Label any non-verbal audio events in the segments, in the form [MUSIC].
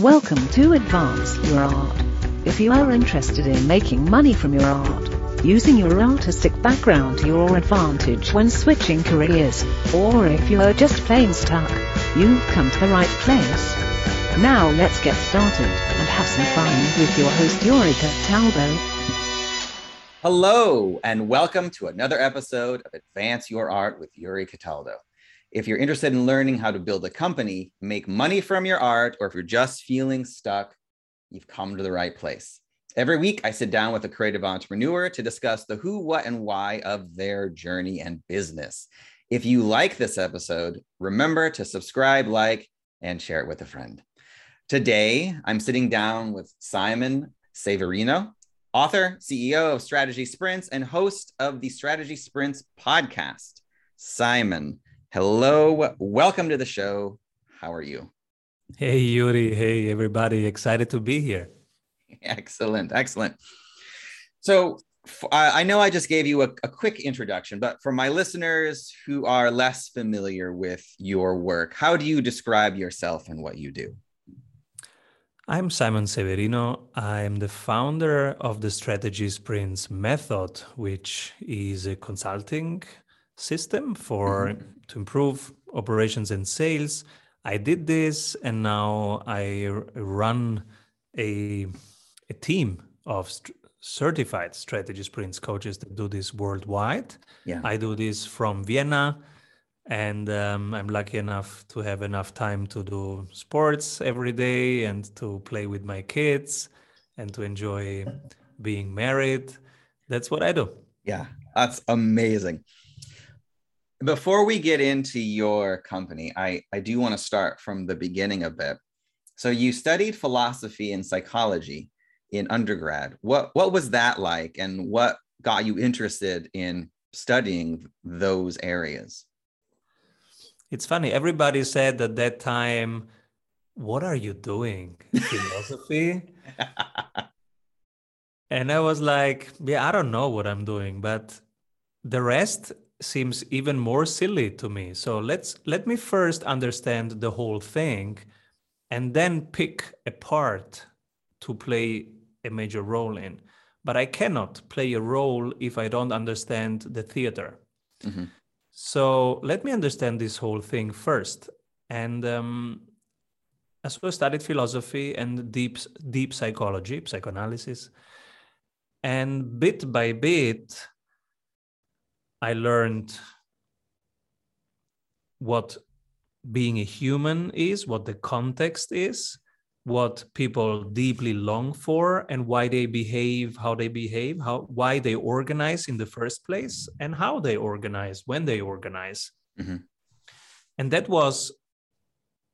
Welcome to Advance Your Art. If you are interested in making money from your art, using your artistic background to your advantage when switching careers, or if you are just plain stuck, you've come to the right place. Now let's get started and have some fun with your host Yuri Cataldo. Hello, and welcome to another episode of Advance Your Art with Yuri Cataldo. If you're interested in learning how to build a company, make money from your art, or if you're just feeling stuck, you've come to the right place. Every week, I sit down with a creative entrepreneur to discuss the who, what, and why of their journey and business. If you like this episode, remember to subscribe, like, and share it with a friend. Today, I'm sitting down with Simon Severino, author, CEO of Strategy Sprints, and host of the Strategy Sprints podcast. Simon, hello. Welcome to the show. How are you? Hey, Yuri. Hey, everybody. Excited to be here. [LAUGHS] Excellent. Excellent. So, I know I just gave you a, a, quick introduction, but for my listeners who are less familiar with your work, how do you describe yourself and what you do? I'm Simon Severino. I'm the founder of the Strategy Sprints method, which is a consulting system for mm-hmm. to improve operations and sales I did this, and now I run a a team of st- certified strategy sprints coaches that do this worldwide. Yeah. I do this from Vienna, and um, I'm lucky enough to have enough time to do sports every day and to play with my kids and to enjoy being married. That's what I do. Yeah, that's amazing before we get into your company, I, I do want to start from the beginning a bit. So you studied philosophy and psychology in undergrad. What what was that like and what got you interested in studying those areas? It's funny. Everybody said at that time, what are you doing? [LAUGHS] Philosophy? [LAUGHS] and I was like, yeah, I don't know what I'm doing, but the rest seems even more silly to me. So let's let me first understand the whole thing and then pick a part to play a major role in. But I cannot play a role if I don't understand the theater. Mm-hmm. So let me understand this whole thing first. And um, as well studied philosophy and deep deep psychology, psychoanalysis. And bit by bit, I learned what being a human is, what the context is, what people deeply long for, and why they behave, how they behave, how why they organize in the first place, and how they organize when they organize. Mm-hmm. And that was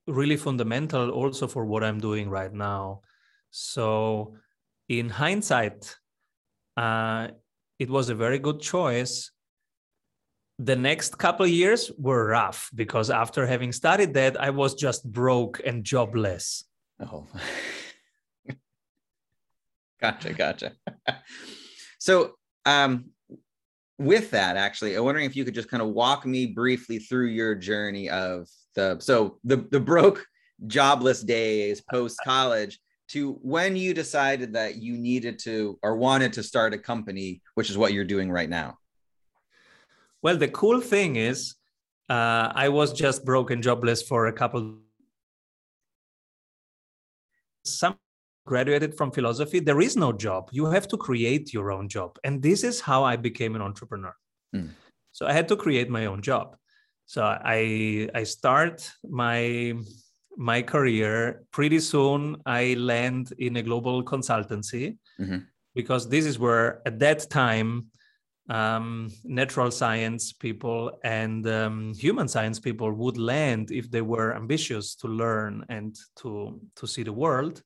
really fundamental also for what I'm doing right now. So, in hindsight, uh, it was a very good choice the next couple years were rough because after having studied that i was just broke and jobless. Oh. [LAUGHS] Gotcha gotcha. [LAUGHS] So um with that actually i'm wondering if you could just kind of walk me briefly through your journey of the so the the broke jobless days post college to when you decided that you needed to or wanted to start a company which is what you're doing right now well, the cool thing is, uh, I was just broken jobless for a couple. Some graduated from philosophy. There is no job. You have to create your own job, and this is how I became an entrepreneur. Mm. So I had to create my own job. So I I start my my career pretty soon. I land in a global consultancy mm-hmm. because this is where at that time um, natural science people and um, human science people would land if they were ambitious to learn and to to see the world.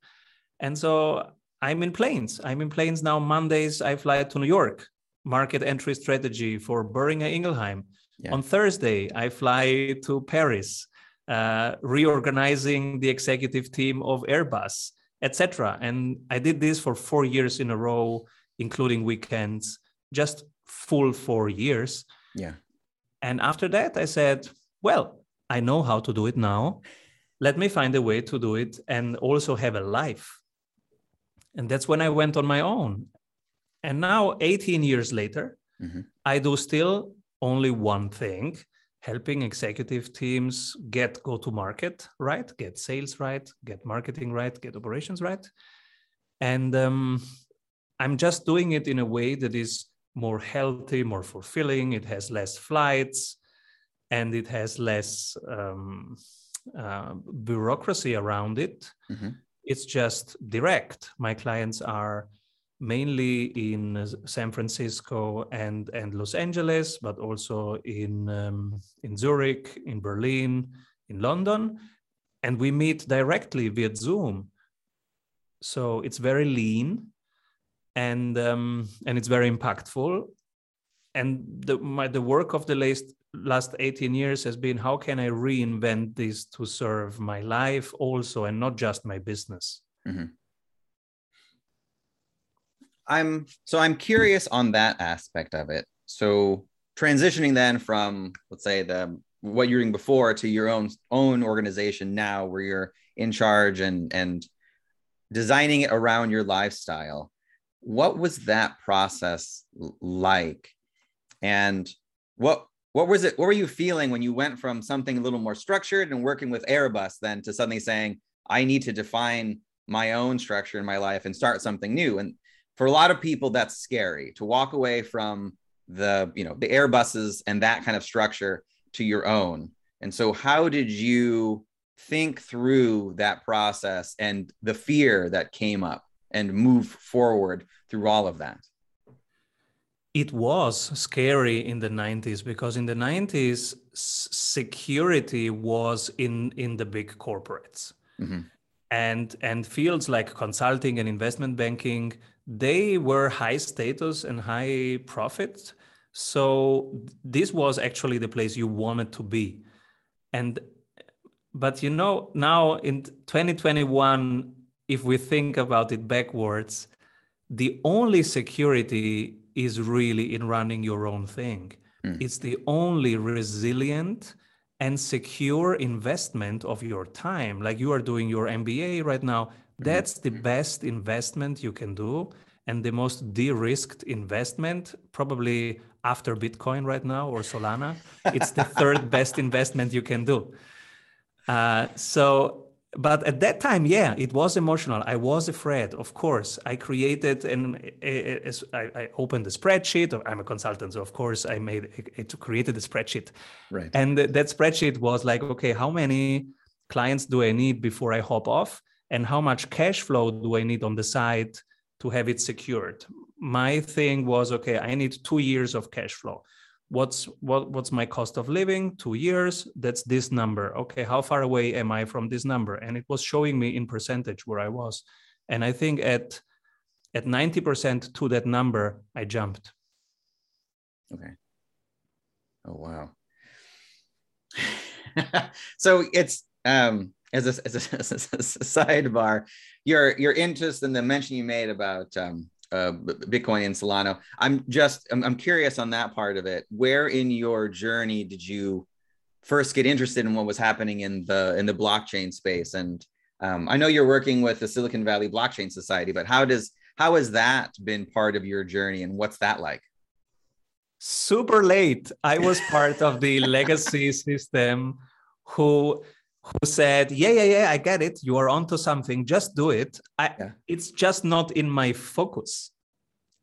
And so I'm in planes. I'm in planes now. Mondays I fly to New York. Market entry strategy for Boehringer Ingelheim. Yeah. On Thursday I fly to Paris, uh, reorganizing the executive team of Airbus, etc. And I did this for four years in a row, including weekends, just full four years. Yeah. And after that, I said, well, I know how to do it now. let me find a way to do it and also have a life. And that's when I went on my own. And now, 18 years later, mm-hmm. I do still only one thing helping executive teams get go to market right, get sales right, get marketing right, get operations right. And um, I'm just doing it in a way that is more healthy, more fulfilling. It has less flights and it has less um, uh, bureaucracy around it. Mm-hmm. It's just direct. My clients are mainly in San Francisco and, and Los Angeles, but also in, um, in Zurich, in Berlin, in London. And we meet directly via Zoom. So it's very lean and, um, and it's very impactful. And the, my, the work of the last, last 18 years has been how can I reinvent this to serve my life also and not just my business? Mm-hmm. I'm so I'm curious on that aspect of it. So transitioning then from let's say the what you're doing before to your own own organization now where you're in charge and and designing it around your lifestyle what was that process like? And what what was it what were you feeling when you went from something a little more structured and working with airbus then to suddenly saying i need to define my own structure in my life and start something new? And for a lot of people that's scary to walk away from the you know the airbuses and that kind of structure to your own. And so how did you think through that process and the fear that came up and move forward through all of that it was scary in the 90s because in the 90s security was in in the big corporates mm-hmm. and and fields like consulting and investment banking they were high status and high profit. So this was actually the place you wanted to be. And but you know, now in 2021, if we think about it backwards, the only security is really in running your own thing. Mm. It's the only resilient and secure investment of your time. Like you are doing your MBA right now, that's the best investment you can do and the most de-risked investment probably after bitcoin right now or solana it's the third [LAUGHS] best investment you can do uh, so but at that time yeah it was emotional. I was afraid. Of course i created and I, opened a spreadsheet. I'm a consultant so of course i made it created a spreadsheet. Right. And that spreadsheet was like okay how many clients do i need before i hop off? And how much cash flow do I need on the side to have it secured? My thing was okay, I need two years of cash flow. What's what what's my cost of living? Two years. That's this number. Okay, how far away am I from this number? And it was showing me in percentage where I was. And I think at at 90% to that number, I jumped. Okay. Oh wow. [LAUGHS] so it's um as a, as a, [LAUGHS] as a sidebar, your your interest in the mention you made about um, uh, Bitcoin and Solana. I'm just I'm, I'm curious on that part of it. Where in your journey did you first get interested in what was happening in the in the blockchain space? And um, I know you're working with the Silicon Valley Blockchain Society, but how does how has that been part of your journey, and what's that like? Super late. I was part of the legacy [LAUGHS] system who who said, "Yeah, yeah, yeah, I get it. You are onto something. Just do it." I, yeah. It's just not in my focus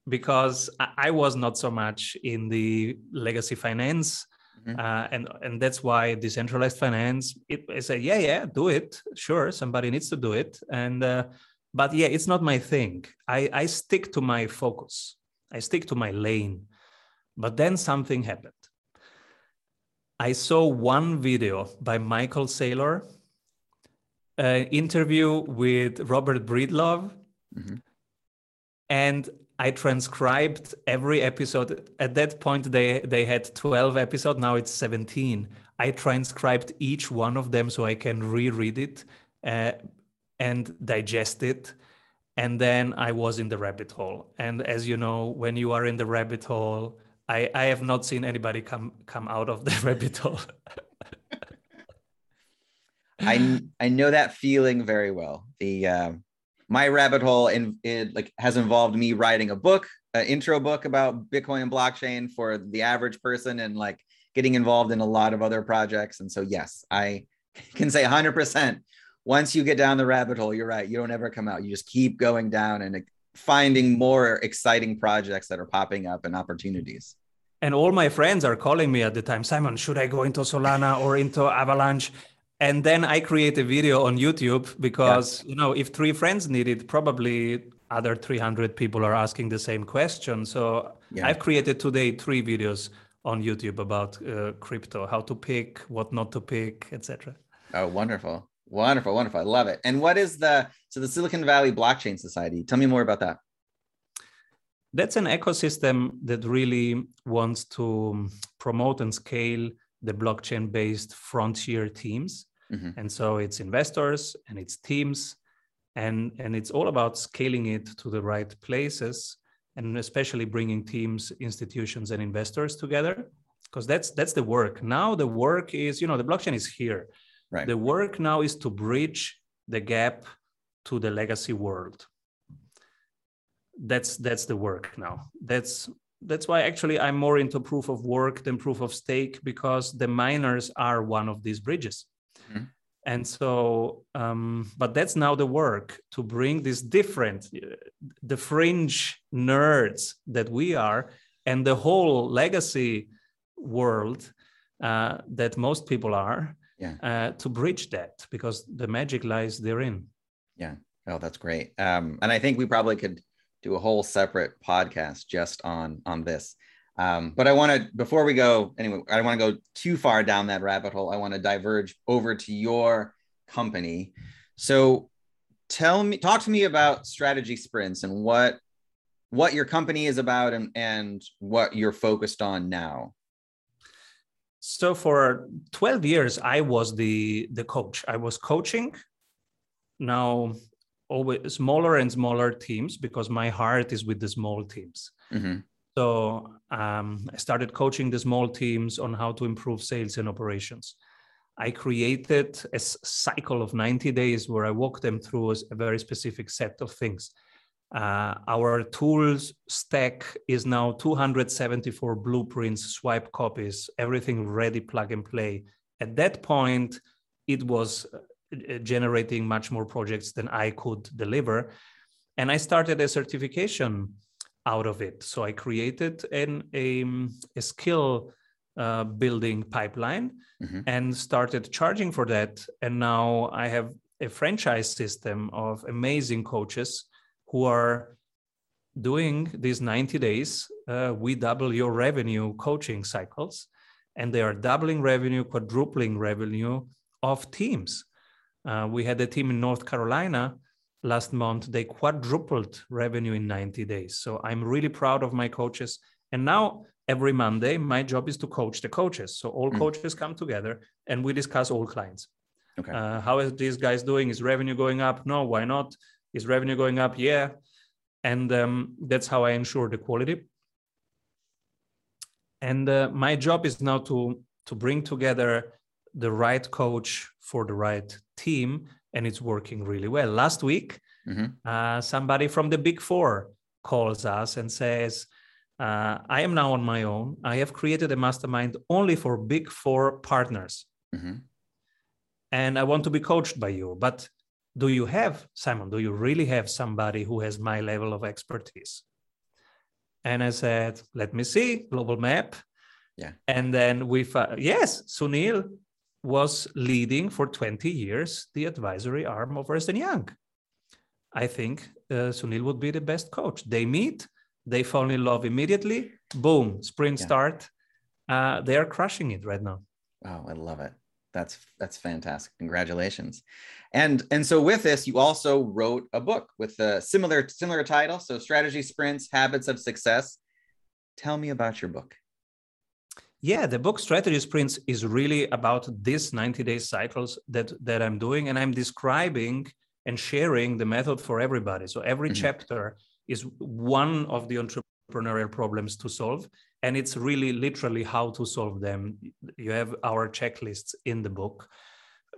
because I, I, was not so much in the legacy finance, mm-hmm. uh, and and that's why decentralized finance. It, I said, "Yeah, yeah, do it. Sure, somebody needs to do it." And uh, but yeah, it's not my thing. I I stick to my focus. I stick to my lane. But then something happened. I saw one video by Michael Saylor, an interview with Robert Breedlove, mm-hmm. and I transcribed every episode. At that point, they they had twelve episodes. Now it's seventeen. I transcribed each one of them so I can reread it uh, and digest it. And then I was in the rabbit hole. And as you know, when you are in the rabbit hole, I, I have not seen anybody come come out of the [LAUGHS] rabbit hole. I I know that feeling very well. The uh, my rabbit hole in it like has involved me writing a book, an intro book about Bitcoin and blockchain for the average person, and like getting involved in a lot of other projects. And so yes, I can say 100 percent once you get down the rabbit hole, you're right. You don't ever come out. You just keep going down and finding more exciting projects that are popping up and opportunities. And all my friends are calling me at the time, Simon, should I go into Solana or into Avalanche? And then I create a video on YouTube because, yeah. you know, if three friends need it, probably other 300 people are asking the same question. So yeah. I've created today three videos on YouTube about uh, crypto, how to pick, what not to pick, etc. Oh, wonderful. Wonderful, wonderful. I love it. And what is the so the Silicon Valley Blockchain Society? Tell me more about that. That's an ecosystem that really wants to promote and scale the blockchain based frontier teams. Mm-hmm. And so it's investors and it's teams and and it's all about scaling it to the right places and especially bringing teams, institutions and investors together because that's that's the work. Now the work is, you know, the blockchain is here Right. The work now is to bridge the gap to the legacy world. That's that's the work now. That's that's why actually I'm more into proof of work than proof of stake because the miners are one of these bridges. Mm-hmm. And so, um, but that's now the work to bring this different, the fringe nerds that we are, and the whole legacy world uh, that most people are, yeah. uh, to bridge that because the magic lies therein. Yeah. Oh, that's great. Um, and I think we probably could do a whole separate podcast just on on this. Um, but I want to before we go anyway, I don't want to go too far down that rabbit hole. I want to diverge over to your company. So tell me talk to me about strategy sprints and what what your company is about and, and what you're focused on now so for 12 years i was the the coach. I was coaching. Now always smaller and smaller teams because my heart is with the small teams. Mm-hmm. so um, i started coaching the small teams on how to improve sales and operations. I created a cycle of 90 days where i walk them through a very specific set of things uh, our tools stack is now 274 blueprints, swipe copies, everything ready, plug and play. At that point, it was uh, generating much more projects than I could deliver. And I started a certification out of it. So I created an, a, a skill uh, building pipeline mm-hmm. and started charging for that. And now I have a franchise system of amazing coaches who are doing these 90 days, uh, we double your revenue coaching cycles, and they are doubling revenue, quadrupling revenue of teams. Uh, we had a team in North Carolina last month, they quadrupled revenue in 90 days. So I'm really proud of my coaches. And now every Monday, my job is to coach the coaches. So all mm. coaches come together and we discuss all clients. Okay. Uh, how is these guys doing? Is revenue going up? No, why not? Is revenue going up? Yeah. And um, that's how I ensure the quality. And uh, my job is now to, to bring together the right coach for the right team. And it's working really well. Last week, mm-hmm. uh, somebody from the Big Four calls us and says, uh, I am now on my own. I have created a mastermind only for Big Four partners. Mm-hmm. And I want to be coached by you. But do you have simon do you really have somebody who has my level of expertise? And i said let me see global map. Yeah. And then we found yes sunil was leading for 20 years the advisory arm of ernst young. I think uh, sunil would be the best coach. They meet they fall in love immediately boom sprint yeah. start. Uh, they are crushing it right now. Wow i love it that's that's fantastic. Congratulations. And and so with this you also wrote a book with a similar similar title. So strategy sprints habits of success. Tell me about your book. Yeah the book strategy sprints is really about these 90 day cycles that that i'm doing and i'm describing and sharing the method for everybody. So every mm-hmm. chapter is one of the entrepreneurial problems to solve and it's really literally how to solve them you have our checklists in the book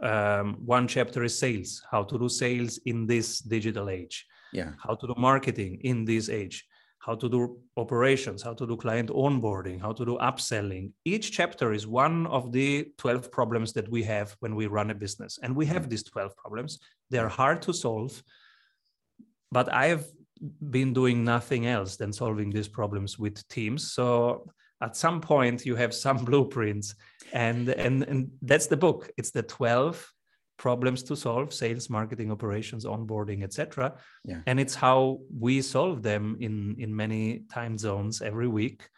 um, one chapter is sales, how to do sales in this digital age. Yeah. How to do marketing in this age, how to do operations, how to do client onboarding, how to do upselling. Each chapter is one of the 12 problems that we have when we run a business. And we have these 12 problems. They are hard to solve. But I've been doing nothing else than solving these problems with teams. So at some point you have some [LAUGHS] blueprints. And and and that's the book. It's the 12 problems to solve sales marketing operations onboarding etc yeah. and it's how we solve them in in many time zones every week.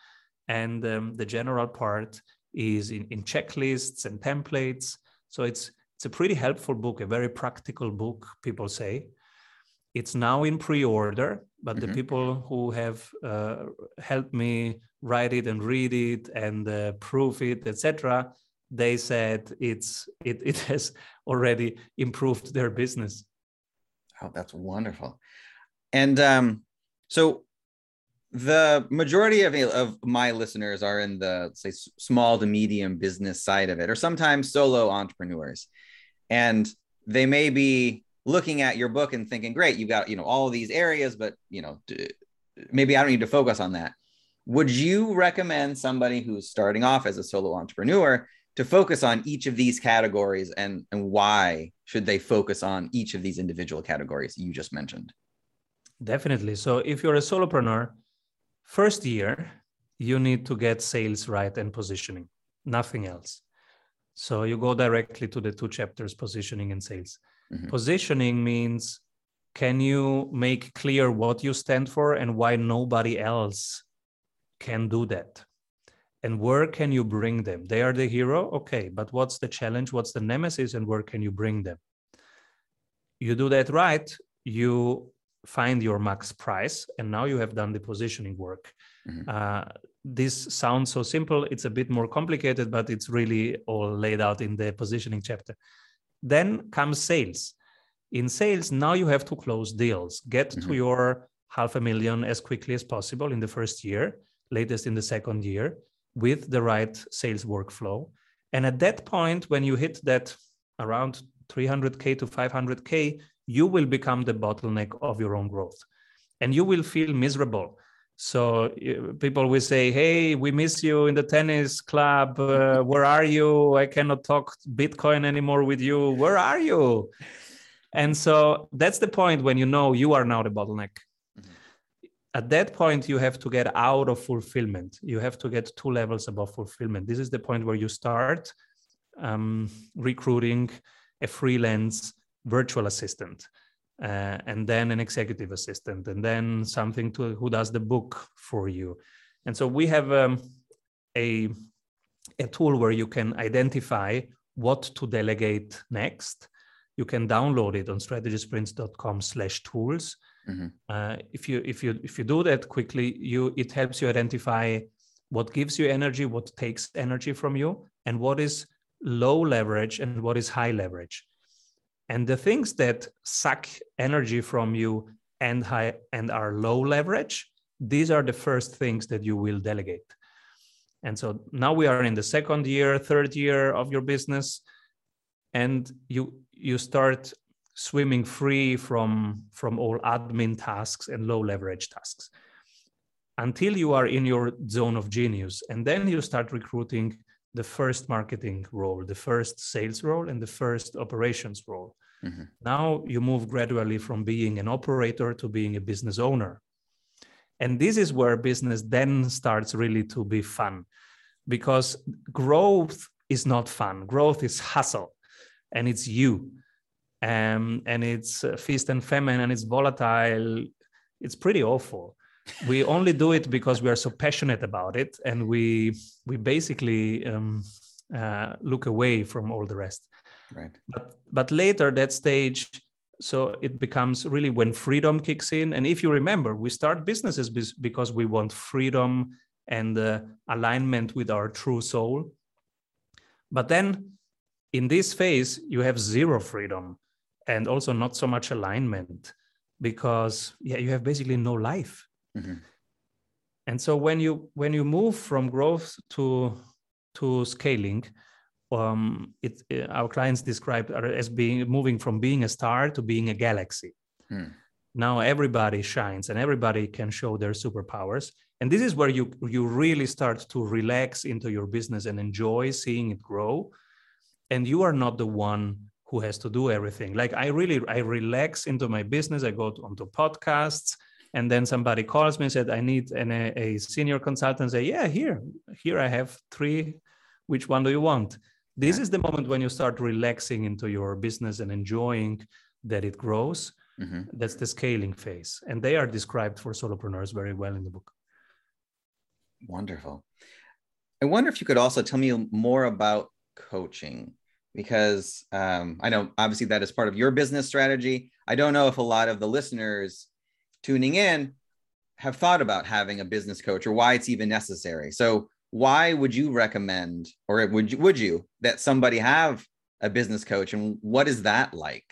And um, the general part is in, in checklists and templates. So it's it's a pretty helpful book a very practical book people say it's now in pre-order but mm-hmm. the people who have uh, helped me write it and read it and uh, proof it etc they said it's it, [LAUGHS] it has already improved their business. Oh that's wonderful. And um, so the majority of, of my listeners are in the say small to medium business side of it or sometimes solo entrepreneurs. And they may be looking at your book and thinking great you've got you know all these areas but you know maybe i don't need to focus on that would you recommend somebody who's starting off as a solo entrepreneur to focus on each of these categories and, and why should they focus on each of these individual categories you just mentioned? Definitely. So if you're a solopreneur, first year, you need to get sales right and positioning, nothing else. So you go directly to the two chapters, positioning and sales. Mm-hmm. Positioning means can you make clear what you stand for and why nobody else can do that? and where can you bring them? They are the hero? Okay but what's the challenge? What's the nemesis? And where can you bring them? You do that right you find your max price and now you have done the positioning work. Mm-hmm. uh, this sounds so simple it's a bit more complicated but it's really all laid out in the positioning chapter then comes sales in sales now you have to close deals get mm-hmm. to your half a million as quickly as possible in the first year latest in the second year with the right sales workflow. And at that point, when you hit that around 300K to 500K, you will become the bottleneck of your own growth and you will feel miserable. So people will say, Hey, we miss you in the tennis club. Uh, [LAUGHS] where are you? I cannot talk Bitcoin anymore with you. Where are you? And so that's the point when you know you are now the bottleneck at that point you have to get out of fulfillment you have to get two levels above fulfillment this is the point where you start um, recruiting a freelance virtual assistant uh, and then an executive assistant and then something to who does the book for you and so we have um, a a tool where you can identify what to delegate next you can download it on strategysprints.com slash tools Mm-hmm. Uh, if you if you if you do that quickly, you it helps you identify what gives you energy, what takes energy from you, and what is low leverage and what is high leverage. And the things that suck energy from you and high and are low leverage, these are the first things that you will delegate. And so now we are in the second year, third year of your business, and you you start swimming free from, from all admin tasks and low leverage tasks until you are in your zone of genius. And then you start recruiting the first marketing role, the first sales role, and the first operations role. Mm-hmm. Now you move gradually from being an operator to being a business owner. And this is where business then starts really to be fun because growth is not fun. Growth is hustle and it's you um, and it's uh, feast and famine and it's volatile. It's pretty awful. we [LAUGHS] only do it because we are so passionate about it, and we we basically um, uh, look away from all the rest. Right. But but later that stage, so it becomes really when freedom kicks in. And if you remember, we start businesses because we want freedom and uh, alignment with our true soul. But then in this phase, you have zero freedom and also not so much alignment because yeah you have basically no life mm-hmm. and so when you when you move from growth to to scaling um, it, uh, our clients describe as being moving from being a star to being a galaxy. Hmm. Now everybody shines and everybody can show their superpowers. And this is where you, you really start to relax into your business and enjoy seeing it grow. And you are not the one who has to do everything. Like I really, I relax into my business. I go onto podcasts and then somebody calls me and said, I need an, a, a senior consultant. Say, yeah, here, here I have three. Which one do you want? This is the moment when you start relaxing into your business and enjoying that it grows. Mm-hmm. That's the scaling phase. And they are described for solopreneurs very well in the book. Wonderful. I wonder if you could also tell me more about coaching because um, I know obviously that is part of your business strategy. I don't know if a lot of the listeners tuning in have thought about having a business coach or why it's even necessary. So, why would you recommend, or would you, would you that somebody have a business coach, and what is that like?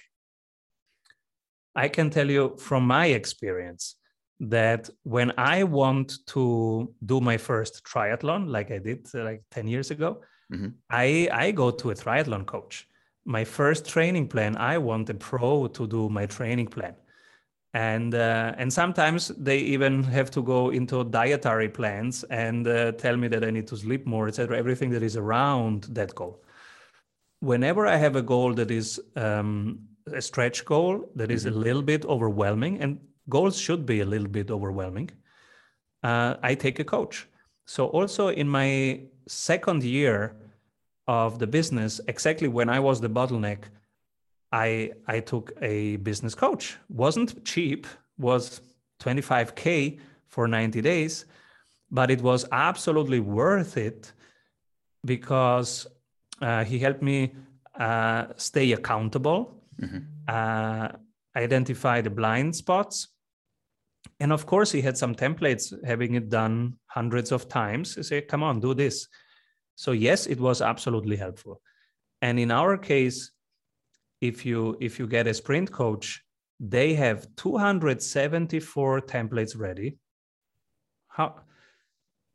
I can tell you from my experience that when I want to do my first triathlon, like I did uh, like 10 years ago, mm-hmm. I, I go to a triathlon coach. My first training plan, I want a pro to do my training plan and uh, and sometimes they even have to go into dietary plans and uh, tell me that I need to sleep more, etc. Everything that is around that goal. Whenever I have a goal that is um, a stretch goal that is mm-hmm. a little bit overwhelming, and goals should be a little bit overwhelming, uh, I take a coach. So also in my second year of the business, exactly when I was the bottleneck, I I took a business coach. wasn't cheap, was 25k for 90 days, but it was absolutely worth it because uh, he helped me uh, stay accountable, mm-hmm. uh, identify the blind spots, and of course he had some templates, having it done hundreds of times. He said, "Come on, do this." So yes, it was absolutely helpful, and in our case if you if you get a sprint coach they have 274 templates ready. How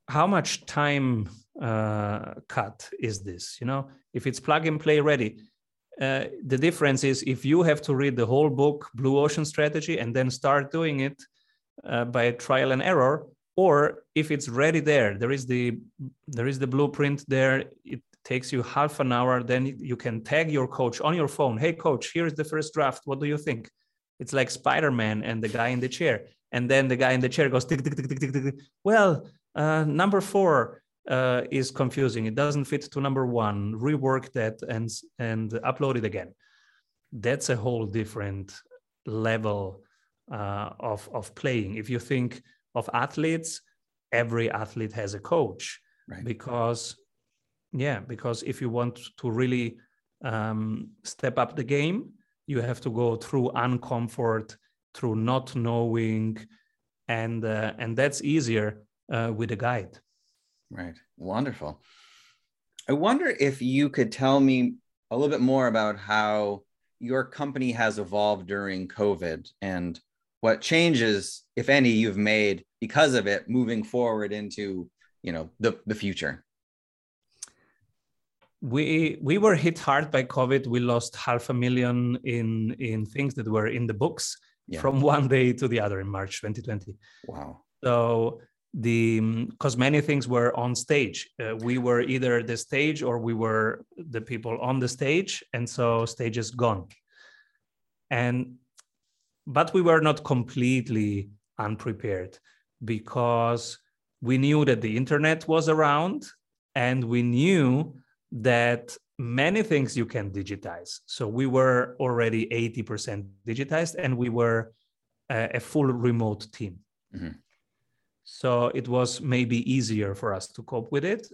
how much time uh, cut is this? You know if it's plug and play ready uh, the difference is if you have to read the whole book blue ocean strategy and then start doing it uh, by trial and error or if it's ready there there is the there is the blueprint there it takes you half an hour then you can tag your coach on your phone. Hey coach here is the first draft. What do you think? It's like spider-man and the guy in the chair. And then the guy in the chair goes tick, tick, tick, tick, tick, tick. well uh, number four uh, is confusing. It doesn't fit to number one. Rework that and and upload it again. That's a whole different level uh, of of playing. If you think of athletes every athlete has a coach. Right. because yeah, because if you want to really um, step up the game, you have to go through uncomfort, through not knowing, and uh, and that's easier uh, with a guide. Right. Wonderful. I wonder if you could tell me a little bit more about how your company has evolved during COVID and what changes, if any, you've made because of it moving forward into you know the, the future we we were hit hard by covid. We lost half a million in in things that were in the books yeah. from [LAUGHS] one day to the other in march 2020 wow. So the because many things were on stage. Uh, we were either the stage or we were the people on the stage and so stage is gone. And but we were not completely unprepared because we knew that the internet was around and we knew that many things you can digitize. So we were already 80% digitized and we were a, a full remote team. Mm-hmm. So it was maybe easier for us to cope with it.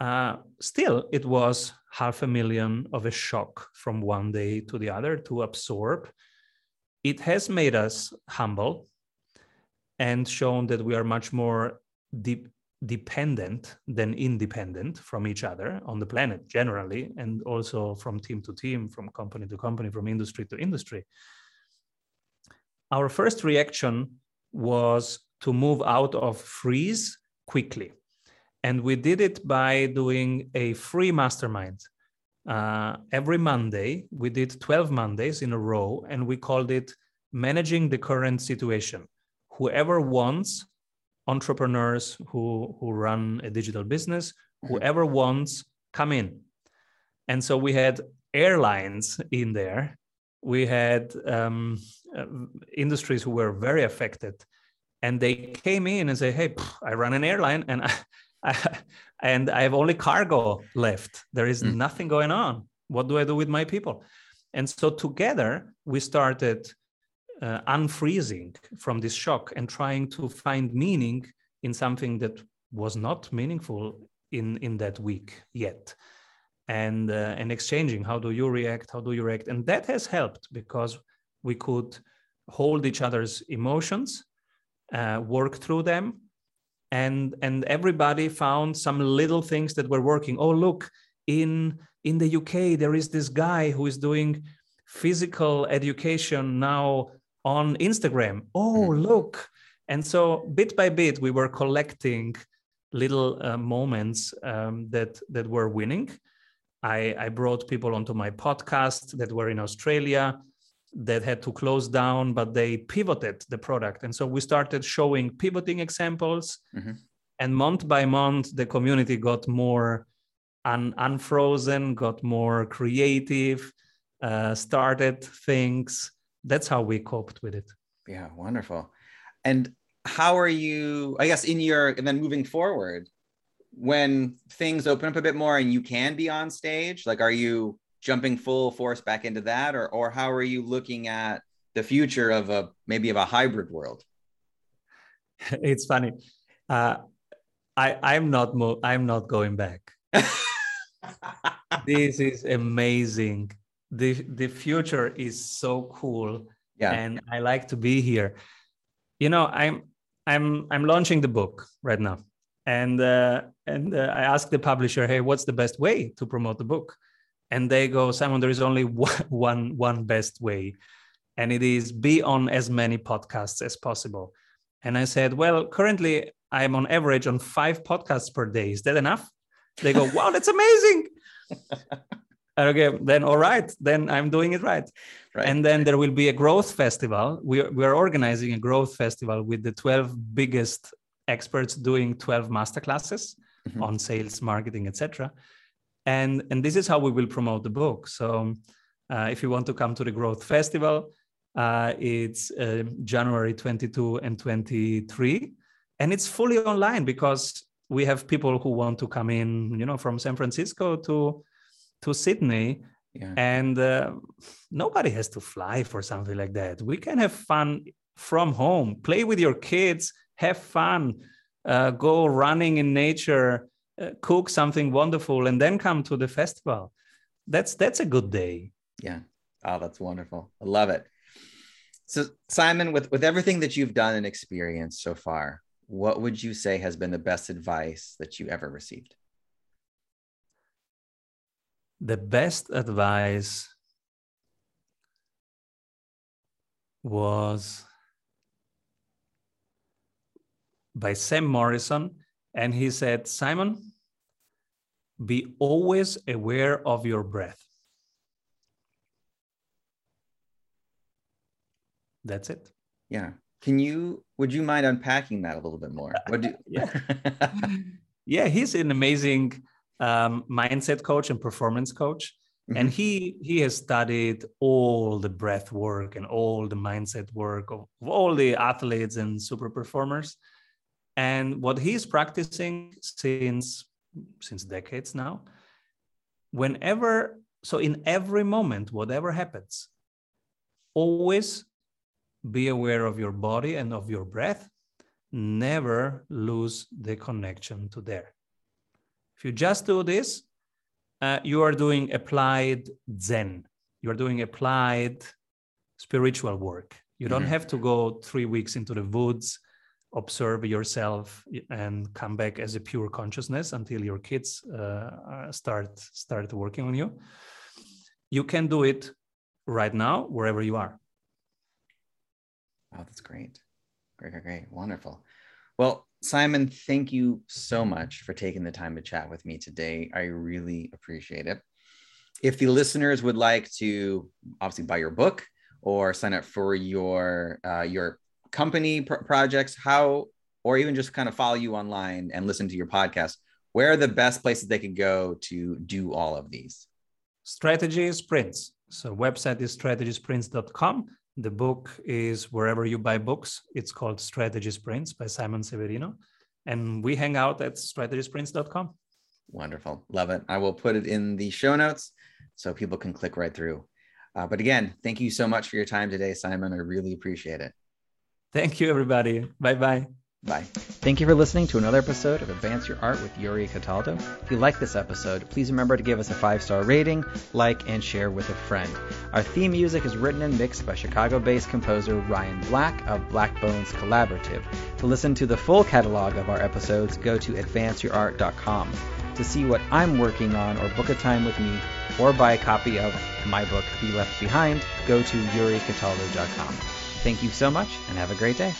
Uh, still, it was half a million of a shock from one day to the other to absorb. It has made us humble and shown that we are much more deep, dependent than independent from each other on the planet generally, and also from team to team, from company to company, from industry to industry. Our first reaction was to move out of freeze quickly. And we did it by doing a free mastermind uh, every Monday. We did 12 Mondays in a row, and we called it Managing the Current Situation. Whoever wants, entrepreneurs who, who run a digital business, mm-hmm. whoever wants, come in. And so we had airlines in there. We had um, uh, industries who were very affected. And they came in and say, hey, pff, I run an airline and I, [LAUGHS] I, and I have only cargo left. There is mm. nothing going on. What do I do with my people? And so together we started uh, unfreezing from this shock and trying to find meaning in something that was not meaningful in in that week yet. And uh, and exchanging how do you react? How do you react? And that has helped because we could hold each other's emotions uh, work through them and and everybody found some little things that were working. Oh look in in the uk there is this guy who is doing physical education now on instagram oh mm. look and so bit by bit we were collecting little uh, moments um, that that were winning I, I brought people onto my podcast that were in australia that had to close down, but they pivoted the product. And so we started showing pivoting examples. Mm-hmm. And month by month, the community got more un- unfrozen, got more creative, uh, started things. That's how we coped with it. Yeah, wonderful. And how are you, I guess, in your, and then moving forward, when things open up a bit more and you can be on stage, like, are you, jumping full force back into that? Or or how are you looking at the future of a maybe of a hybrid world? [LAUGHS] It's funny. Uh, i i'm not mo- i'm not going back. [LAUGHS] This is amazing the the future is so cool yeah. and i like to be here. You know i'm i'm i'm launching the book right now. And uh, and uh, i asked the publisher hey what's the best way to promote the book? And they go simon there is only [LAUGHS] one one best way and it is be on as many podcasts as possible. And i said well currently i'm on average on five podcasts per day. Is that enough? They go wow that's amazing [LAUGHS] okay then all right then i'm doing it right. right. And then there will be a growth festival. We are, we are organizing a growth festival with the 12 biggest experts doing 12 masterclasses mm-hmm. on sales marketing etc and and this is how we will promote the book. So uh, if you want to come to the growth festival uh, it's uh, january 22 and 23 and it's fully online because we have people who want to come in you know from san francisco to to sydney yeah. and uh, nobody has to fly for something like that. We can have fun from home. Play with your kids have fun uh, go running in nature uh, cook something wonderful and then come to the festival. That's that's a good day. Yeah. Oh that's wonderful. I love it. So simon with with everything that you've done and experienced so far what would you say has been the best advice that you ever received the best advice was by sam morrison and he said, Simon, be always aware of your breath. That's it. Yeah. Can you, would you mind unpacking that a little bit more? What do [LAUGHS] yeah. yeah, he's an amazing um, mindset coach and performance coach. Mm-hmm. And he he has studied all the breath work and all the mindset work of, of all the athletes and super performers and what he's practicing since since decades now whenever so in every moment whatever happens always be aware of your body and of your breath never lose the connection to there if you just do this uh, you are doing applied zen. You're doing applied spiritual work. You don't mm-hmm. have to go three weeks into the woods observe yourself and come back as a pure consciousness until your kids uh, start start working on you. You can do it right now wherever you are. Wow that's great. Great great great. Wonderful well simon thank you so much for taking the time to chat with me today i really appreciate it if the listeners would like to obviously buy your book or sign up for your uh, your company pr- projects, how or even just kind of follow you online and listen to your podcast, where are the best places they could go to do all of these? Strategy Sprints. So website is strategysprints.com. The book is wherever you buy books. It's called Strategy Sprints by Simon Severino. And we hang out at strategysprints.com. Wonderful. Love it. I will put it in the show notes so people can click right through. Uh, but again, thank you so much for your time today, Simon. I really appreciate it. Thank you, everybody. Bye bye. Bye. Thank you for listening to another episode of Advance Your Art with Yuri Cataldo. If you like this episode, please remember to give us a five star rating, like, and share with a friend. Our theme music is written and mixed by Chicago based composer Ryan Black of Black Bones Collaborative. To listen to the full catalog of our episodes, go to advanceyourart.com. To see what I'm working on or book a time with me or buy a copy of my book, Be Left Behind, go to yuricataldo.com. Thank you so much and have a great day.